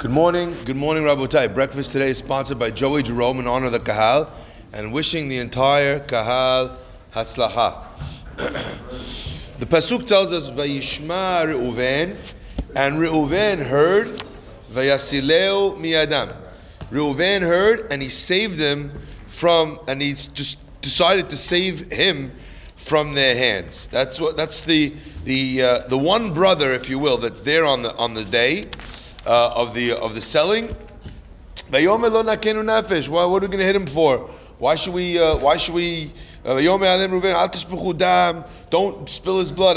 Good morning, good morning, Rabotai. Breakfast today is sponsored by Joey Jerome in honor of the Kahal and wishing the entire Kahal Haslaha. the Pasuk tells us, Vayishma Reuven, and Reuven heard, Vayasileu miadam. Reuven heard, and he saved them from, and he just decided to save him from their hands. That's what. That's the the uh, the one brother, if you will, that's there on the on the day uh, of the of the selling. Why, what are we going to hit him for? Why should we? Uh, why should we? Uh, don't spill his blood.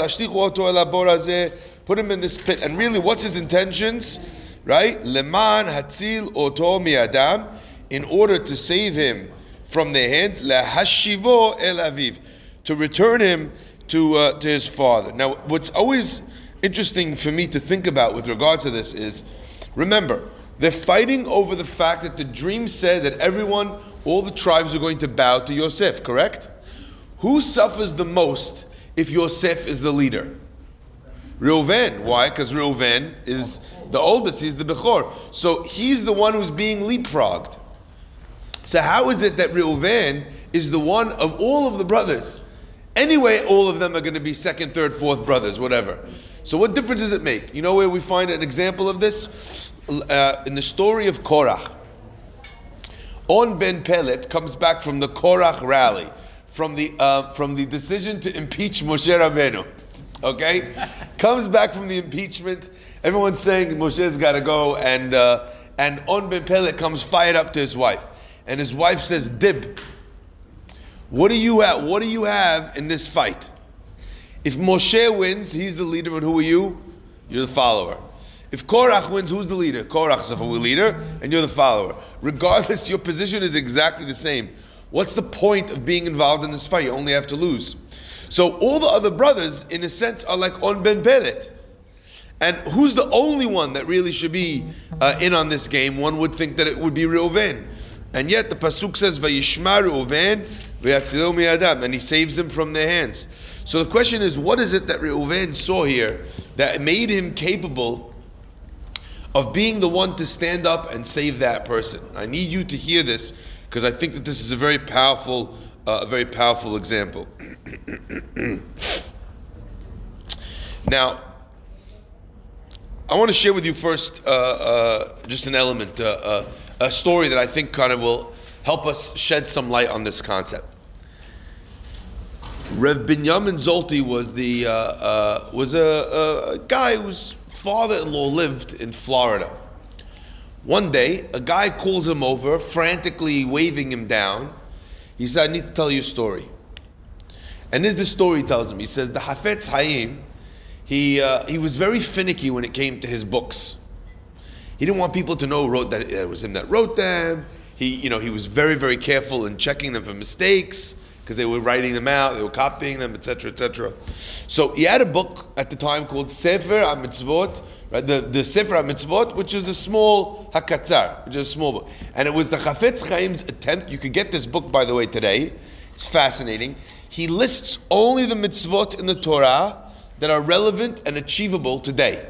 Put him in this pit. And really, what's his intentions? Right? Leman hatzil oto miadam, in order to save him from their hands. Lahashivo el aviv, to return him to uh, to his father. Now, what's always interesting for me to think about with regards to this is remember, they're fighting over the fact that the dream said that everyone, all the tribes are going to bow to Yosef, correct? Who suffers the most if Yosef is the leader? Reuven. Why? Because Reuven is the oldest, he's the Bechor. So he's the one who's being leapfrogged. So how is it that Reuven is the one of all of the brothers? Anyway, all of them are going to be second, third, fourth brothers, whatever. So what difference does it make? You know where we find an example of this? Uh, in the story of Korach. On Ben Pelet comes back from the Korach rally, from the, uh, from the decision to impeach Moshe Rabbeinu. Okay? comes back from the impeachment. Everyone's saying Moshe's got to go, and, uh, and On Ben Pelet comes fired up to his wife. And his wife says, Dib, what do you have? What do you have in this fight? If Moshe wins, he's the leader, and who are you? You're the follower. If Korach wins, who's the leader? Korach is the leader, and you're the follower. Regardless, your position is exactly the same. What's the point of being involved in this fight? You only have to lose. So all the other brothers, in a sense, are like on Ben Pelet. And who's the only one that really should be uh, in on this game? One would think that it would be Reuven. And yet the pasuk says, "Vayishma Reuven and he saves them from their hands. So the question is, what is it that Reuven saw here that made him capable of being the one to stand up and save that person? I need you to hear this because I think that this is a very powerful, uh, a very powerful example. now, I want to share with you first uh, uh, just an element. Uh, uh, a story that I think kind of will help us shed some light on this concept. Rev Binyamin Zolti was the uh, uh, was a, a, guy whose father-in-law lived in Florida. One day, a guy calls him over, frantically waving him down. He said, "I need to tell you a story." And as the story tells him, he says the Hafetz Haim, he uh, he was very finicky when it came to his books. He didn't want people to know wrote that it was him that wrote them. He, you know, he was very, very careful in checking them for mistakes because they were writing them out, they were copying them, etc., etc. So he had a book at the time called Sefer HaMitzvot, right? The, the Sefer HaMitzvot, which is a small Hakatzar, which is a small book. And it was the Chafetz Chaim's attempt, you could get this book, by the way, today. It's fascinating. He lists only the mitzvot in the Torah that are relevant and achievable today.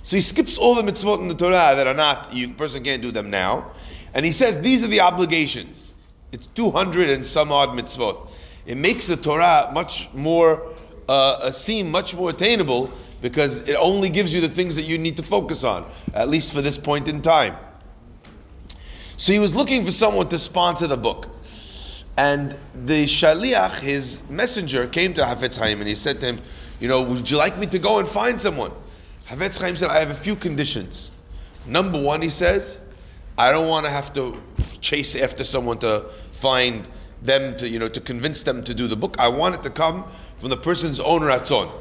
So he skips all the mitzvot in the Torah that are not, you person can't do them now. And he says these are the obligations. It's 200 and some odd mitzvot. It makes the Torah much more, uh, seem much more attainable because it only gives you the things that you need to focus on, at least for this point in time. So he was looking for someone to sponsor the book. And the Shaliach, his messenger, came to Hafetz Haim and he said to him, You know, would you like me to go and find someone? Hafetz Chaim said, I have a few conditions. Number one, he says, I don't want to have to chase after someone to find them to, you know, to convince them to do the book. I want it to come from the person's own ratzon.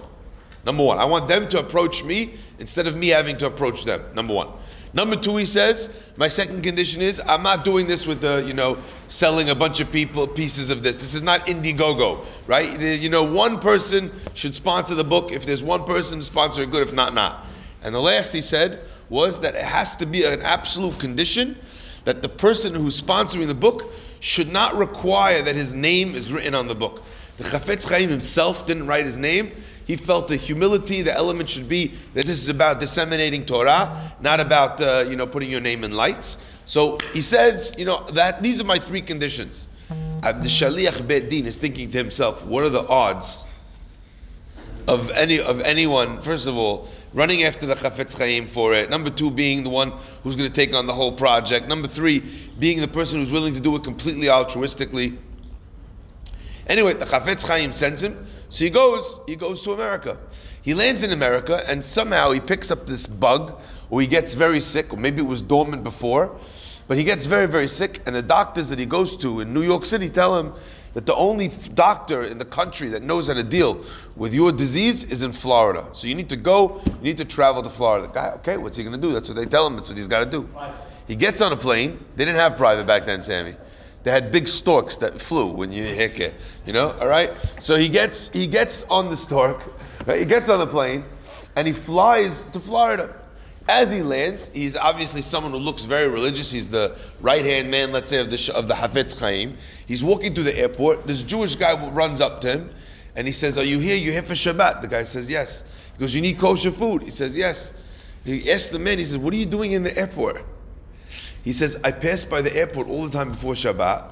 Number one, I want them to approach me instead of me having to approach them. Number one. Number two, he says, my second condition is I'm not doing this with the, you know, selling a bunch of people pieces of this. This is not Indiegogo, right? You know, one person should sponsor the book. If there's one person to sponsor it, good. If not, not. And the last he said was that it has to be an absolute condition that the person who's sponsoring the book should not require that his name is written on the book. The Chafetz Chaim himself didn't write his name. He felt the humility, the element should be that this is about disseminating Torah, not about uh, you know putting your name in lights. So he says, you know that these are my three conditions. Uh, the shaliach bet din is thinking to himself, what are the odds of any of anyone? First of all, running after the Chafetz Chaim for it. Number two, being the one who's going to take on the whole project. Number three, being the person who's willing to do it completely altruistically. Anyway, the Chafetz Chaim sends him, so he goes. He goes to America. He lands in America, and somehow he picks up this bug, or he gets very sick, or maybe it was dormant before, but he gets very, very sick. And the doctors that he goes to in New York City tell him that the only doctor in the country that knows how to deal with your disease is in Florida. So you need to go. You need to travel to Florida. The guy, okay, what's he going to do? That's what they tell him. That's what he's got to do. He gets on a plane. They didn't have private back then, Sammy. They had big storks that flew when you hit it, you know. All right. So he gets he gets on the stork. Right? He gets on the plane, and he flies to Florida. As he lands, he's obviously someone who looks very religious. He's the right hand man, let's say, of the of the Hafetz Chaim. He's walking through the airport. This Jewish guy runs up to him, and he says, "Are you here? You're here for Shabbat?" The guy says, "Yes." He goes, "You need kosher food?" He says, "Yes." He asks the man. He says, "What are you doing in the airport?" He says, I pass by the airport all the time before Shabbat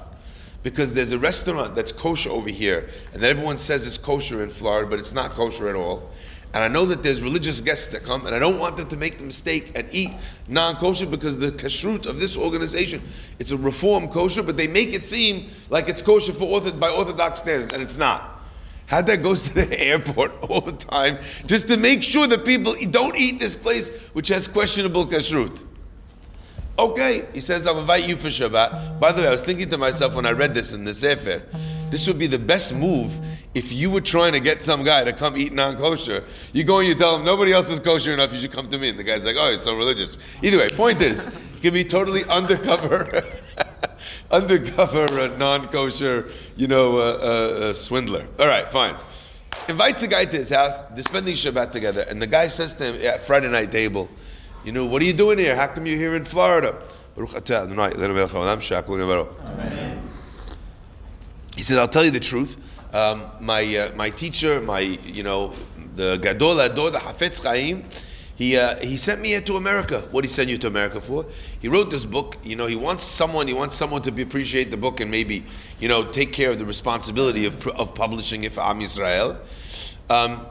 because there's a restaurant that's kosher over here, and that everyone says is kosher in Florida, but it's not kosher at all. And I know that there's religious guests that come, and I don't want them to make the mistake and eat non-kosher because the kashrut of this organization, it's a reform kosher, but they make it seem like it's kosher for by orthodox standards, and it's not. Hadad goes to the airport all the time just to make sure that people don't eat this place which has questionable kashrut. Okay, he says, I'll invite you for Shabbat. By the way, I was thinking to myself when I read this in the Sefer, this would be the best move if you were trying to get some guy to come eat non kosher. You go and you tell him, nobody else is kosher enough, you should come to me. And the guy's like, oh, he's so religious. Either way, point is, you can be totally undercover, undercover non kosher, you know, uh, uh, uh, swindler. All right, fine. Invites a guy to his house, they're spending Shabbat together, and the guy says to him at Friday night table, you know, what are you doing here? How come you're here in Florida? He says, I'll tell you the truth. Um, my, uh, my teacher, my, you know, the Gadol Ador, the Hafetz Chaim, he, uh, he sent me here to America. What did he send you to America for? He wrote this book. You know, he wants someone, he wants someone to appreciate the book and maybe, you know, take care of the responsibility of, of publishing it for Am Yisrael. Um,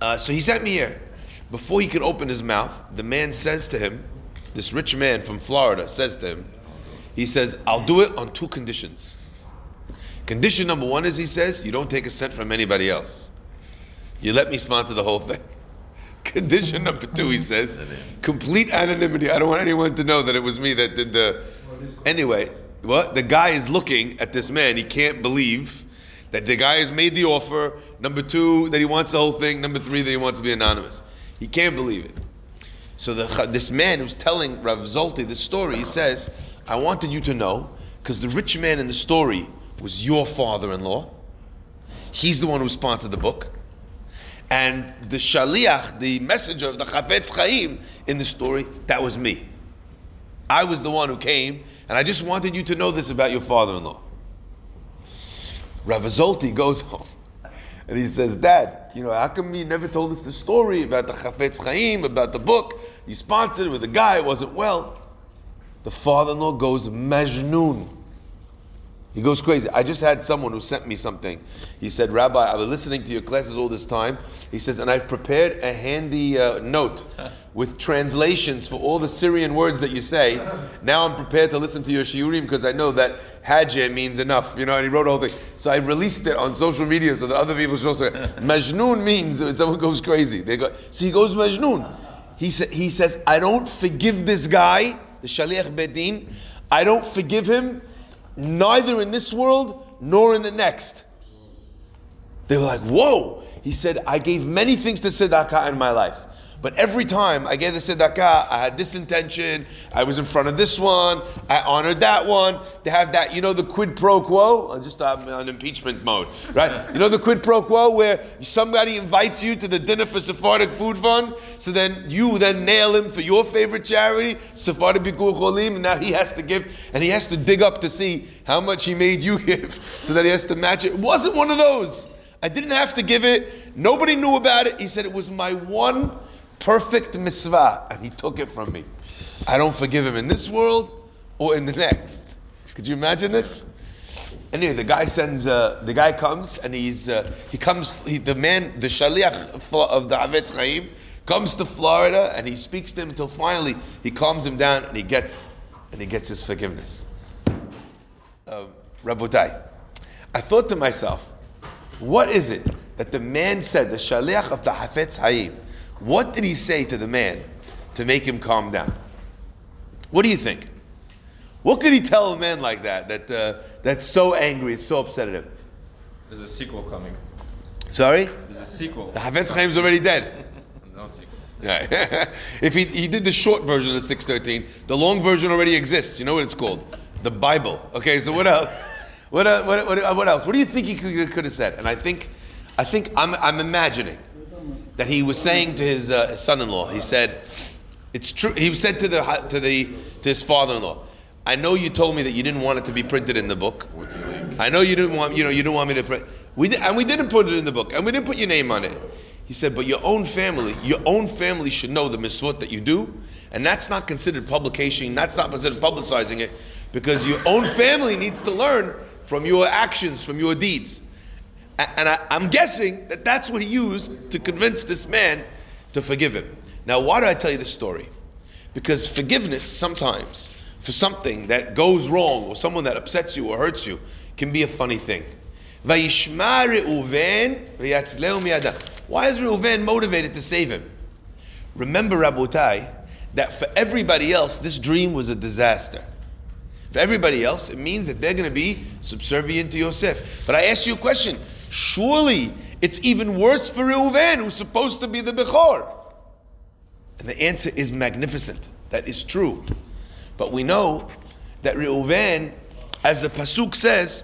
uh, so he sent me here. Before he could open his mouth, the man says to him, this rich man from Florida says to him, he says, I'll do it on two conditions. Condition number one is, he says, you don't take a cent from anybody else. You let me sponsor the whole thing. Condition number two, he says, complete anonymity. I don't want anyone to know that it was me that did the. Anyway, what? The guy is looking at this man. He can't believe that the guy has made the offer. Number two, that he wants the whole thing. Number three, that he wants to be anonymous. He can't believe it. So the, this man who's telling Rav Zolti the story, he says, I wanted you to know, because the rich man in the story was your father-in-law. He's the one who sponsored the book. And the shaliach, the messenger of the Chafetz Chaim in the story, that was me. I was the one who came, and I just wanted you to know this about your father-in-law. Rav Zolti goes home. And he says, Dad, you know, how come you never told us the story about the Chafetz Chaim, about the book you sponsored with the guy, it wasn't well? The father-in-law goes Majnun. He goes crazy. I just had someone who sent me something. He said, Rabbi, I've been listening to your classes all this time. He says, and I've prepared a handy uh, note with translations for all the Syrian words that you say. Now I'm prepared to listen to your shiurim because I know that hajj means enough. You know, and he wrote all the thing. So I released it on social media so that other people should also. Majnun means someone goes crazy. They go, so he goes Majnun. He, sa- he says, I don't forgive this guy, the Shaliach Bedin. I don't forgive him neither in this world nor in the next. They were like, whoa. He said, I gave many things to tzedakah in my life. But every time I gave the tzedakah, I had this intention. I was in front of this one. I honored that one. They have that, you know, the quid pro quo. I'm just I'm on impeachment mode, right? You know the quid pro quo where somebody invites you to the dinner for Sephardic Food Fund, so then you then nail him for your favorite charity, Sephardic Bikur Cholim, and now he has to give, and he has to dig up to see how much he made you give, so that he has to match it. It wasn't one of those. I didn't have to give it. Nobody knew about it. He said it was my one perfect mitzvah, and he took it from me. I don't forgive him in this world or in the next. Could you imagine this? Anyway, the guy sends. Uh, the guy comes, and he's uh, he comes. He, the man, the shaliach of the Chafetz Chaim, comes to Florida, and he speaks to him until finally he calms him down, and he gets and he gets his forgiveness. Uh, Rabotai, I thought to myself, what is it that the man said, the shaliach of the Chafetz Chaim? What did he say to the man to make him calm down? What do you think? What could he tell a man like that, that uh, that's so angry, is so upset at him? There's a sequel coming. Sorry? There's a sequel. The Chafetz Chaim's already dead. no sequel. Yeah. if he, he did the short version of 613, the long version already exists. You know what it's called? The Bible. Okay, so what else? What, uh, what, what, what else? What do you think he could, could have said? And I think, I think I'm, I'm imagining that he was saying to his, uh, son-in-law, he said, it's true. He said to the to the to his father-in-law, "I know you told me that you didn't want it to be printed in the book. I know you didn't want you know you didn't want me to print. We did, and we didn't put it in the book, and we didn't put your name on it." He said, "But your own family, your own family should know the mitzvot that you do, and that's not considered publication. That's not considered publicizing it, because your own family needs to learn from your actions, from your deeds." And I, I'm guessing that that's what he used to convince this man to forgive him. Now, why do I tell you this story? Because forgiveness sometimes for something that goes wrong or someone that upsets you or hurts you can be a funny thing. Why is Reuven motivated to save him? Remember, Rabotai, that for everybody else, this dream was a disaster. For everybody else, it means that they're going to be subservient to Yosef. But I ask you a question. Surely it's even worse for Reuven, who's supposed to be the Bechor. And the answer is magnificent. That is true. But we know that Reuven, as the Pasuk says,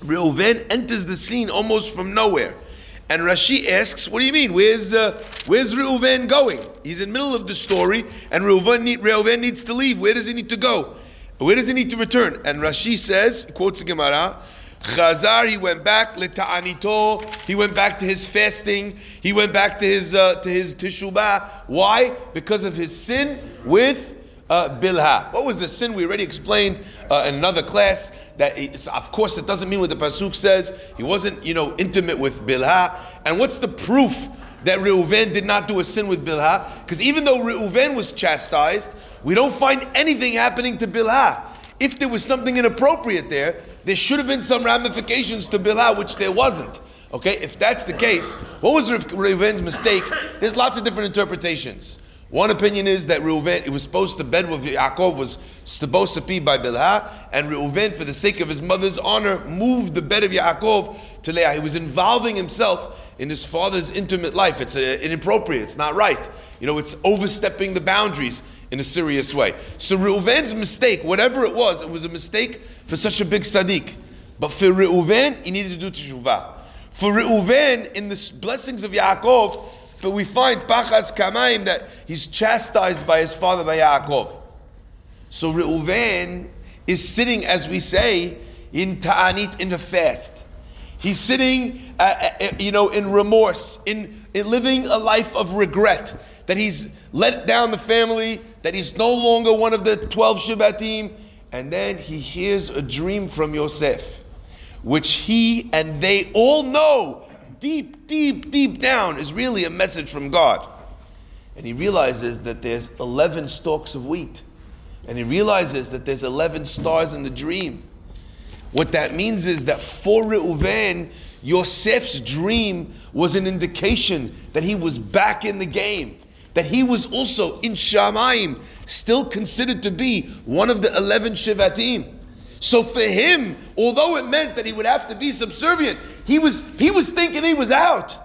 Reuven enters the scene almost from nowhere. And Rashi asks, what do you mean? Where's, uh, where's Reuven going? He's in the middle of the story, and Reuven, need, Reuven needs to leave. Where does he need to go? Where does he need to return? And Rashi says, quotes the Gemara, Chazar, he went back leta'anito. He went back to his fasting. He went back to his uh, to his teshubah. Why? Because of his sin with uh, Bilha. What was the sin? We already explained uh, in another class that of course it doesn't mean what the pasuk says. He wasn't you know intimate with Bilha. And what's the proof? That Reuven did not do a sin with Bilha, because even though Reuven was chastised, we don't find anything happening to Bilha if there was something inappropriate there, there should have been some ramifications to Bilha, which there wasn't. Okay, if that's the case, what was Reuven's mistake? There's lots of different interpretations. One opinion is that Reuven, it was supposed to bed with Yaakov, was supposed to be by Bilha, and Reuven, for the sake of his mother's honor, moved the bed of Yaakov to Leah. He was involving himself in his father's intimate life. It's a, inappropriate. It's not right. You know, it's overstepping the boundaries in a serious way. So Reuven's mistake, whatever it was, it was a mistake for such a big tzaddik. But for Reuven, he needed to do teshuvah. For Reuven, in the blessings of Yaakov, but we find Pachas Kamaim that he's chastised by his father by Yaakov. So Reuven is sitting, as we say, in Ta'anit, in the fast. He's sitting, uh, uh, uh, you know, in remorse, in, in living a life of regret that he's let down the family, that he's no longer one of the 12 Shivatim. And then he hears a dream from Yosef, which he and they all know deep, deep, deep down is really a message from God. And he realizes that there's 11 stalks of wheat. And he realizes that there's 11 stars in the dream. What that means is that for Reuven, Yosef's dream was an indication that he was back in the game that he was also in Shamayim, still considered to be one of the 11 Shivatim. So for him, although it meant that he would have to be subservient, he was, he was thinking he was out.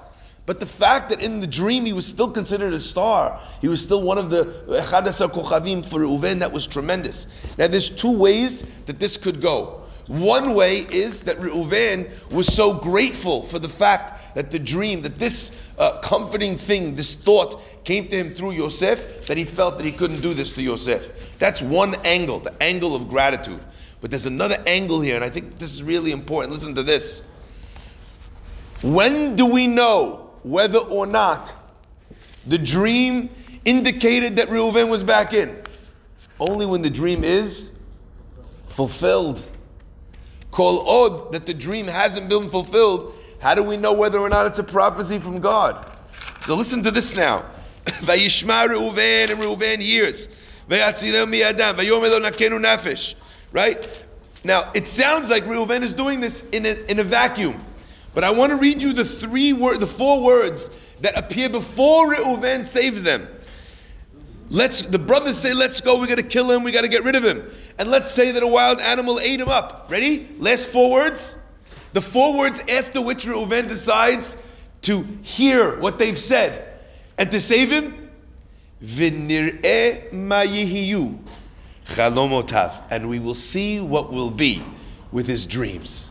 But the fact that in the dream he was still considered a star, he was still one of the Chadasar Kochavim for Reuven, that was tremendous. Now there's two ways that this could go. One way is that Reuven was so grateful for the fact that the dream, that this uh, comforting thing, this thought came to him through Yosef, that he felt that he couldn't do this to Yosef. That's one angle, the angle of gratitude. But there's another angle here, and I think this is really important. Listen to this. When do we know whether or not the dream indicated that Reuven was back in? Only when the dream is fulfilled. Kol od that the dream hasn't been fulfilled. How do we know whether or not it's a prophecy from God? So listen to this now. Vayishma Reuven and Reuven hears. Right? Now, it sounds like Reuven is doing this in a, in a vacuum. But I want to read you the three word, the four words that appear before Reuven saves them. Let's the brothers say, let's go, we gotta kill him, we gotta get rid of him. And let's say that a wild animal ate him up. Ready? Last four words. The four words after which Reuven decides to hear what they've said and to save him. Chalomotav. And we will see what will be with his dreams.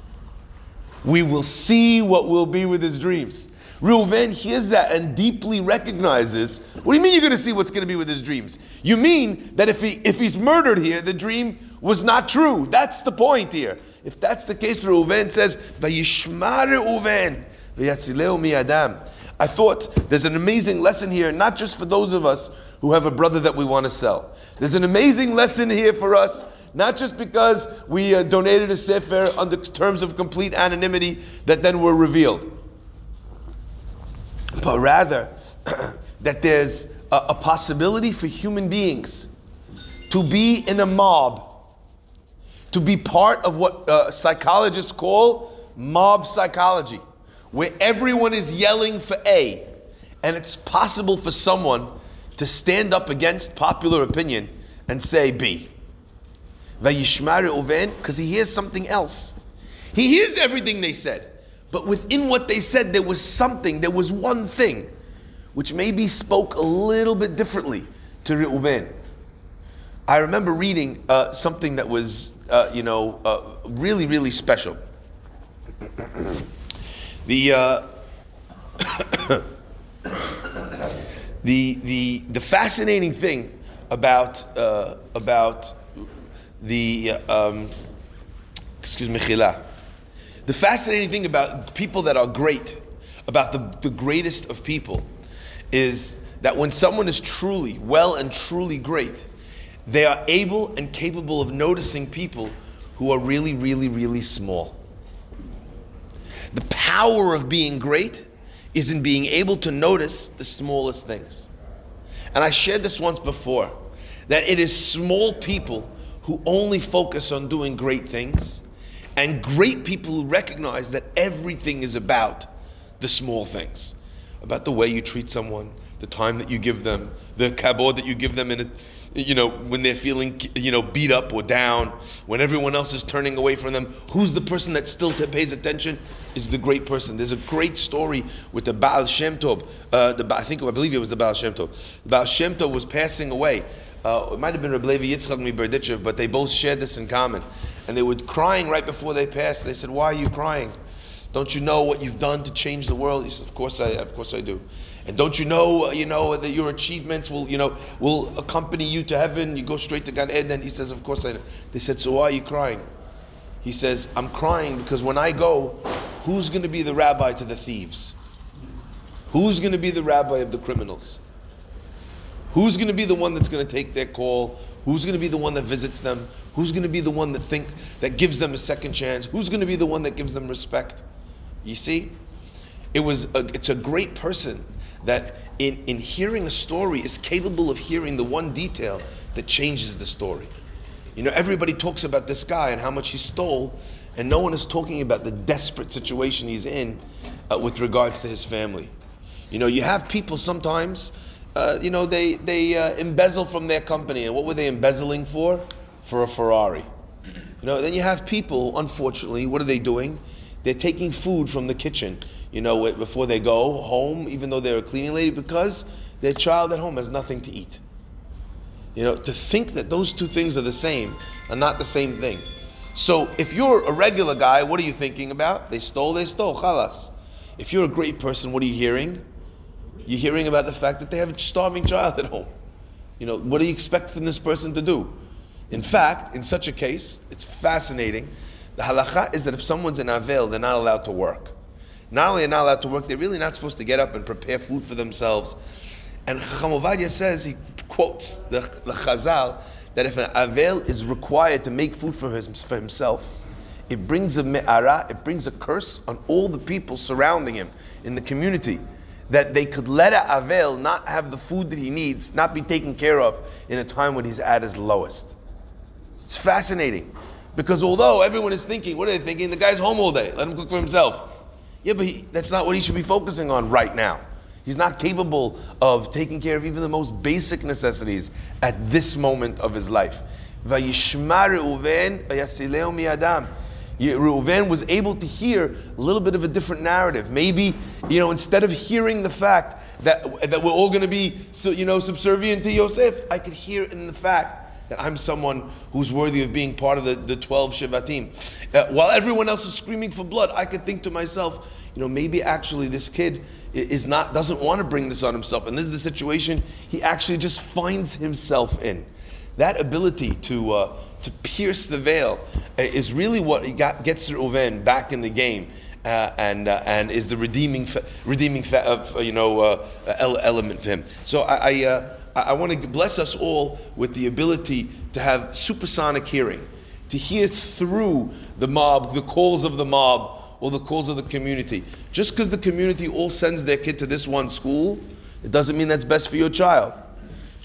We will see what will be with his dreams. Reuven hears that and deeply recognizes. What do you mean you're going to see what's going to be with his dreams? You mean that if he if he's murdered here, the dream was not true. That's the point here. If that's the case, Reuven says, "Vayishma Reuven mi'adam." I thought there's an amazing lesson here, not just for those of us who have a brother that we want to sell. There's an amazing lesson here for us not just because we uh, donated a sefer under terms of complete anonymity that then were revealed, but rather that there's a, a possibility for human beings to be in a mob, to be part of what uh, psychologists call mob psychology, where everyone is yelling for A, and it's possible for someone to stand up against popular opinion and say B. Because he hears something else. He hears everything they said, but within what they said, there was something, there was one thing, which maybe spoke a little bit differently to Reuven. I remember reading uh, something that was, uh, you know, uh, really, really special. the uh, the the the fascinating thing about uh, about the um, excuse me, chila. The fascinating thing about people that are great, about the, the greatest of people, is that when someone is truly well and truly great, they are able and capable of noticing people who are really, really, really small. The power of being great is in being able to notice the smallest things. And I shared this once before that it is small people who only focus on doing great things, and great people who recognize that everything is about the small things, about the way you treat someone, the time that you give them, the kabod that you give them in a, you know, when they're feeling, you know, beat up or down, when everyone else is turning away from them, who's the person that still pays attention? Is the great person. There's a great story with the Baal Shem Tov. Uh, the, I think, I believe it was the Baal Shem Tov. The Baal Shem Tov was passing away, uh, it might have been Reb Levi Yitzchak Miberdichev, but they both shared this in common. And they were crying right before they passed. They said, "Why are you crying? Don't you know what you've done to change the world?" He said, "Of course I, of course I do." And don't you know, uh, you know that your achievements will, you know, will accompany you to heaven? You go straight to Gan Eden. He says, "Of course I." Know. They said, "So why are you crying?" He says, "I'm crying because when I go, who's going to be the rabbi to the thieves? Who's going to be the rabbi of the criminals?" Who's going to be the one that's going to take their call? Who's going to be the one that visits them? Who's going to be the one that think that gives them a second chance? Who's going to be the one that gives them respect? You see, it was a, it's a great person that in, in hearing a story is capable of hearing the one detail that changes the story. You know, everybody talks about this guy and how much he stole, and no one is talking about the desperate situation he's in uh, with regards to his family. You know, you have people sometimes uh, you know, they, they uh, embezzle from their company. And what were they embezzling for? For a Ferrari. You know, then you have people, unfortunately, what are they doing? They're taking food from the kitchen, you know, before they go home, even though they're a cleaning lady, because their child at home has nothing to eat. You know, to think that those two things are the same are not the same thing. So if you're a regular guy, what are you thinking about? They stole, they stole, chalas. If you're a great person, what are you hearing? You're hearing about the fact that they have a starving child at home. You know, what do you expect from this person to do? In fact, in such a case, it's fascinating. The halacha is that if someone's in Avel, they're not allowed to work. not only are not allowed to work, they're really not supposed to get up and prepare food for themselves. And Chacham Ovadia says, he quotes the, the Chazal, that if an Avel is required to make food for, his, for himself, it brings a me'ara, it brings a curse on all the people surrounding him in the community. That they could let a Avel not have the food that he needs, not be taken care of in a time when he's at his lowest. It's fascinating. Because although everyone is thinking, what are they thinking? The guy's home all day, let him cook for himself. Yeah, but he, that's not what he should be focusing on right now. He's not capable of taking care of even the most basic necessities at this moment of his life. Reuven was able to hear a little bit of a different narrative. Maybe, you know, instead of hearing the fact that, that we're all going to be, you know, subservient to Yosef, I could hear in the fact that I'm someone who's worthy of being part of the, the 12 Shivatim. Uh, while everyone else is screaming for blood, I could think to myself, you know, maybe actually this kid is not, doesn't want to bring this on himself. And this is the situation he actually just finds himself in. That ability to, uh, to pierce the veil uh, is really what got, gets Reuven back in the game. Uh, and uh, and is the redeeming fa- redeeming fa- of you know uh, element for him. So I I, uh, I want to bless us all with the ability to have supersonic hearing, to hear through the mob, the calls of the mob, or the calls of the community. Just because the community all sends their kid to this one school, it doesn't mean that's best for your child.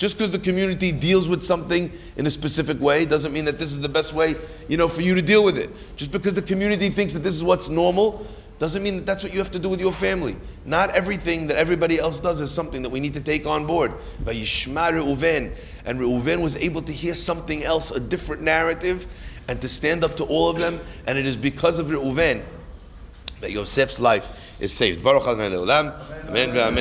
Just because the community deals with something in a specific way doesn't mean that this is the best way, you know, for you to deal with it. Just because the community thinks that this is what's normal doesn't mean that that's what you have to do with your family. Not everything that everybody else does is something that we need to take on board. But Yishma Reuven, and Reuven was able to hear something else, a different narrative, and to stand up to all of them. And it is because of Reuven that Yosef's life is saved. Baruch. Amen. Amen.